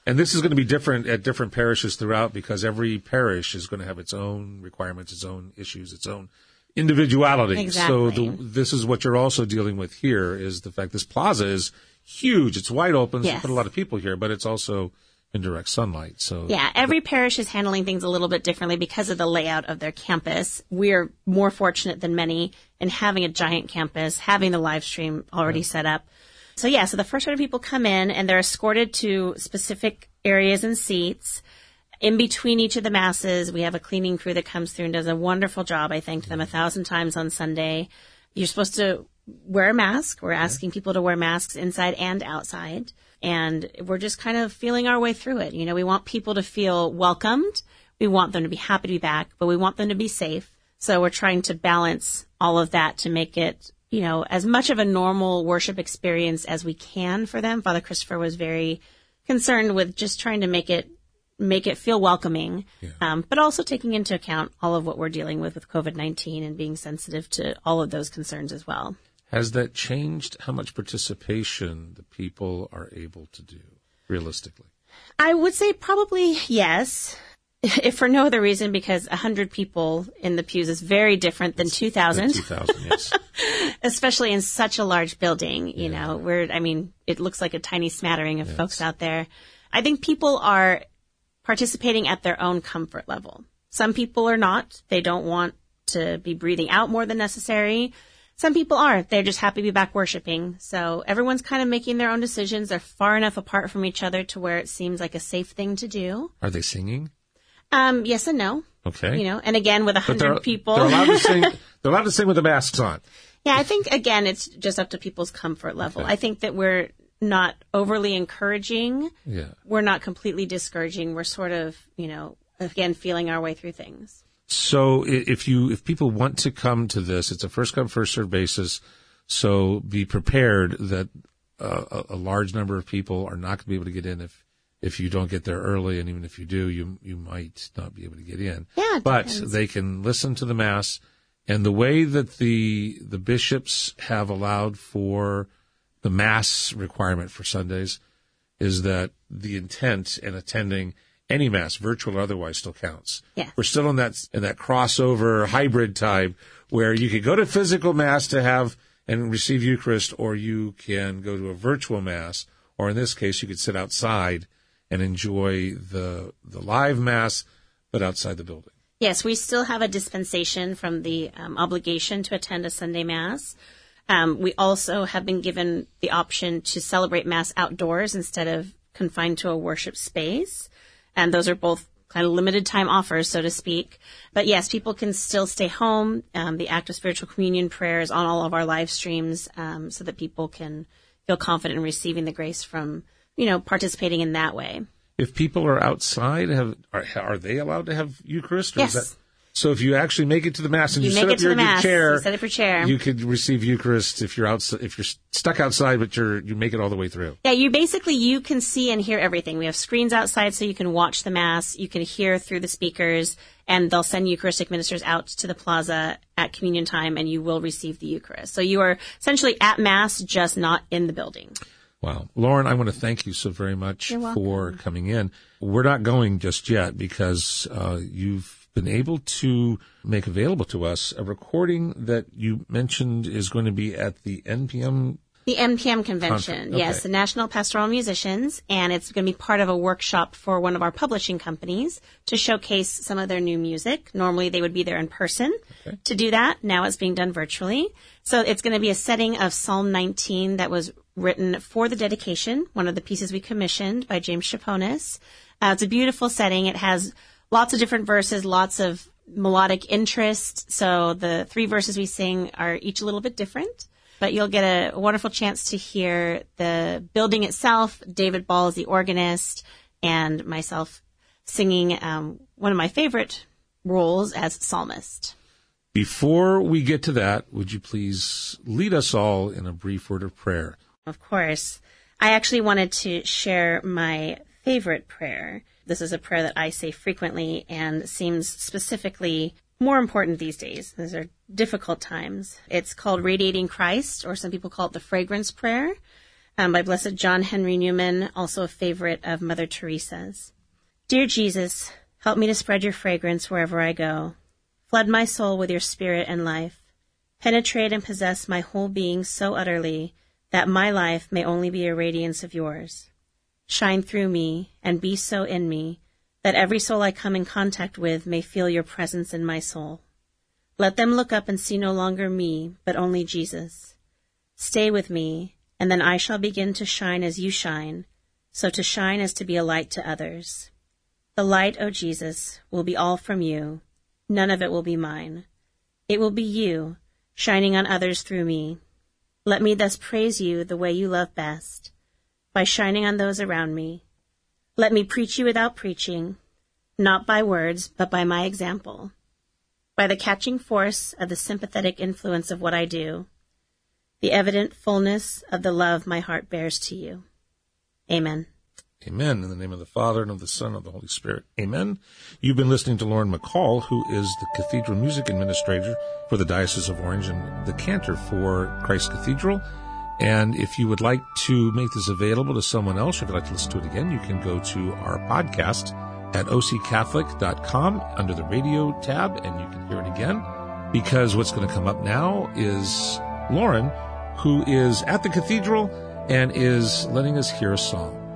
And this is going to be different at different parishes throughout because every parish is going to have its own requirements, its own issues, its own individuality. So Exactly. the, this is what you're also dealing with here is the fact this plaza is huge. It's wide open. So you Yes. put a lot of people here, but it's also in direct sunlight. So Yeah, every parish is handling things a little bit differently because of the layout of their campus. We're more fortunate than many in having a giant campus, having the live stream already set up. So yeah, so the first of people come in and they're escorted to specific areas and seats. In between each of the masses, we have a cleaning crew that comes through and does a wonderful job. I thanked them a thousand times on Sunday. You're supposed to wear a mask. We're asking people to wear masks inside and outside. And we're just kind of feeling our way through it. You know, we want people to feel welcomed. We want them to be happy to be back, but we want them to be safe. So we're trying to balance all of that to make it, you know, as much of a normal worship experience as we can for them. Father Christopher was very concerned with just trying to make it make it feel welcoming, um, but also taking into account all of what we're dealing with with COVID nineteen and being sensitive to all of those concerns as well. Has that changed how much participation the people are able to do realistically? I would say probably yes. If for no other reason, because 100 people in the pews is very different than 2,000, 2000, yes. (laughs) especially in such a large building. You know, where, I mean, it looks like a tiny smattering of folks out there. I think people are participating at their own comfort level. Some people are not. They don't want to be breathing out more than necessary. Some people are. They're just happy to be back worshiping. So everyone's kind of making their own decisions. They're far enough apart from each other to where it seems like a safe thing to do. Are they singing? Um, yes and no. Okay. You know, and again with a hundred people. they're allowed to sing. (laughs) They're allowed to sing with the masks on. yeah, I think again it's just up to people's comfort level. Okay. I think that we're not overly encouraging. Yeah. We're not completely discouraging. We're sort of, you know, again feeling our way through things. So if you if people want to come to this, it's a first come first served basis. So be prepared that uh, a, a large number of people are not going to be able to get in if if you don't get there early, and even if you do, you you might not be able to get in. Yeah, but depends. they can listen to the mass, and the way that the the bishops have allowed for the mass requirement for Sundays is that the intent in attending any mass, virtual or otherwise, still counts. Yes. We're still in that in that crossover hybrid type where you could go to physical mass to have and receive Eucharist, or you can go to a virtual mass, or in this case, you could sit outside and enjoy the the live mass, but outside the building. Yes, we still have a dispensation from the um, obligation to attend a Sunday Mass. Um, we also have been given the option to celebrate Mass outdoors instead of confined to a worship space. And those are both kind of limited time offers, so to speak. But yes, people can still stay home. Um, the act of spiritual communion prayers on all of our live streams um, so that people can feel confident in receiving the grace from, you know, participating in that way. If people are outside, have are, are they allowed to have Eucharist? Yes. Is that, so if you actually make it to the mass and you, You make up your, your chair, you set up your chair. you could receive Eucharist if you're outside. If you're stuck outside, but you're you make it all the way through. Yeah, you basically you can see and hear everything. We have screens outside so you can watch the mass, you can hear through the speakers, and they'll send Eucharistic ministers out to the plaza at communion time and you will receive the Eucharist. So you are essentially at mass just not in the building. Wow. Lauren, I want to thank you so very much for coming in. We're not going just yet because uh, you've been able to make available to us a recording that you mentioned is going to be at the NPM the NPM convention, okay. yes, the National Pastoral Musicians, and it's going to be part of a workshop for one of our publishing companies to showcase some of their new music. Normally they would be there in person Okay. to do that. Now it's being done virtually. So it's going to be a setting of Psalm 19 that was written for the dedication, one of the pieces we commissioned by James Chepponis. Uh, it's a beautiful setting. It has lots of different verses, lots of melodic interest. So the three verses we sing are each a little bit different but you'll get a wonderful chance to hear the building itself. David Ball is the organist, and myself singing um, one of my favorite roles as psalmist. Before we get to that, would you please lead us all in a brief word of prayer? Of course, I actually wanted to share my favorite prayer. This is a prayer that I say frequently and seems specifically more important these days. These are difficult times. It's called Radiating Christ, or some people call it the Fragrance Prayer, um, by Blessed John Henry Newman, also a favorite of Mother Teresa's. Dear Jesus, help me to spread your fragrance wherever I go. Flood my soul with your spirit and life. Penetrate and possess my whole being so utterly that my life may only be a radiance of yours. Shine through me and be so in me that every soul I come in contact with may feel your presence in my soul. Let them look up and see no longer me, but only Jesus. Stay with me, and then I shall begin to shine as you shine, so to shine as to be a light to others. The light, O Jesus, will be all from you. None of it will be mine. It will be you, shining on others through me. Let me thus praise you the way you love best, by shining on those around me. Let me preach you without preaching, not by words, but by my example, by the catching force of the sympathetic influence of what I do, the evident fullness of the love my heart bears to you. Amen. Amen. In the name of the Father and of the Son and of the Holy Spirit. Amen. You've been listening to Lauren McCaul, who is the Cathedral Music Administrator for the Diocese of Orange and the cantor for Christ Cathedral. And if you would like to make this available to someone else, or if you'd like to listen to it again, you can go to our podcast at occatholic.com under the radio tab and you can hear it again. Because what's going to come up now is Lauren, who is at the cathedral and is letting us hear a song.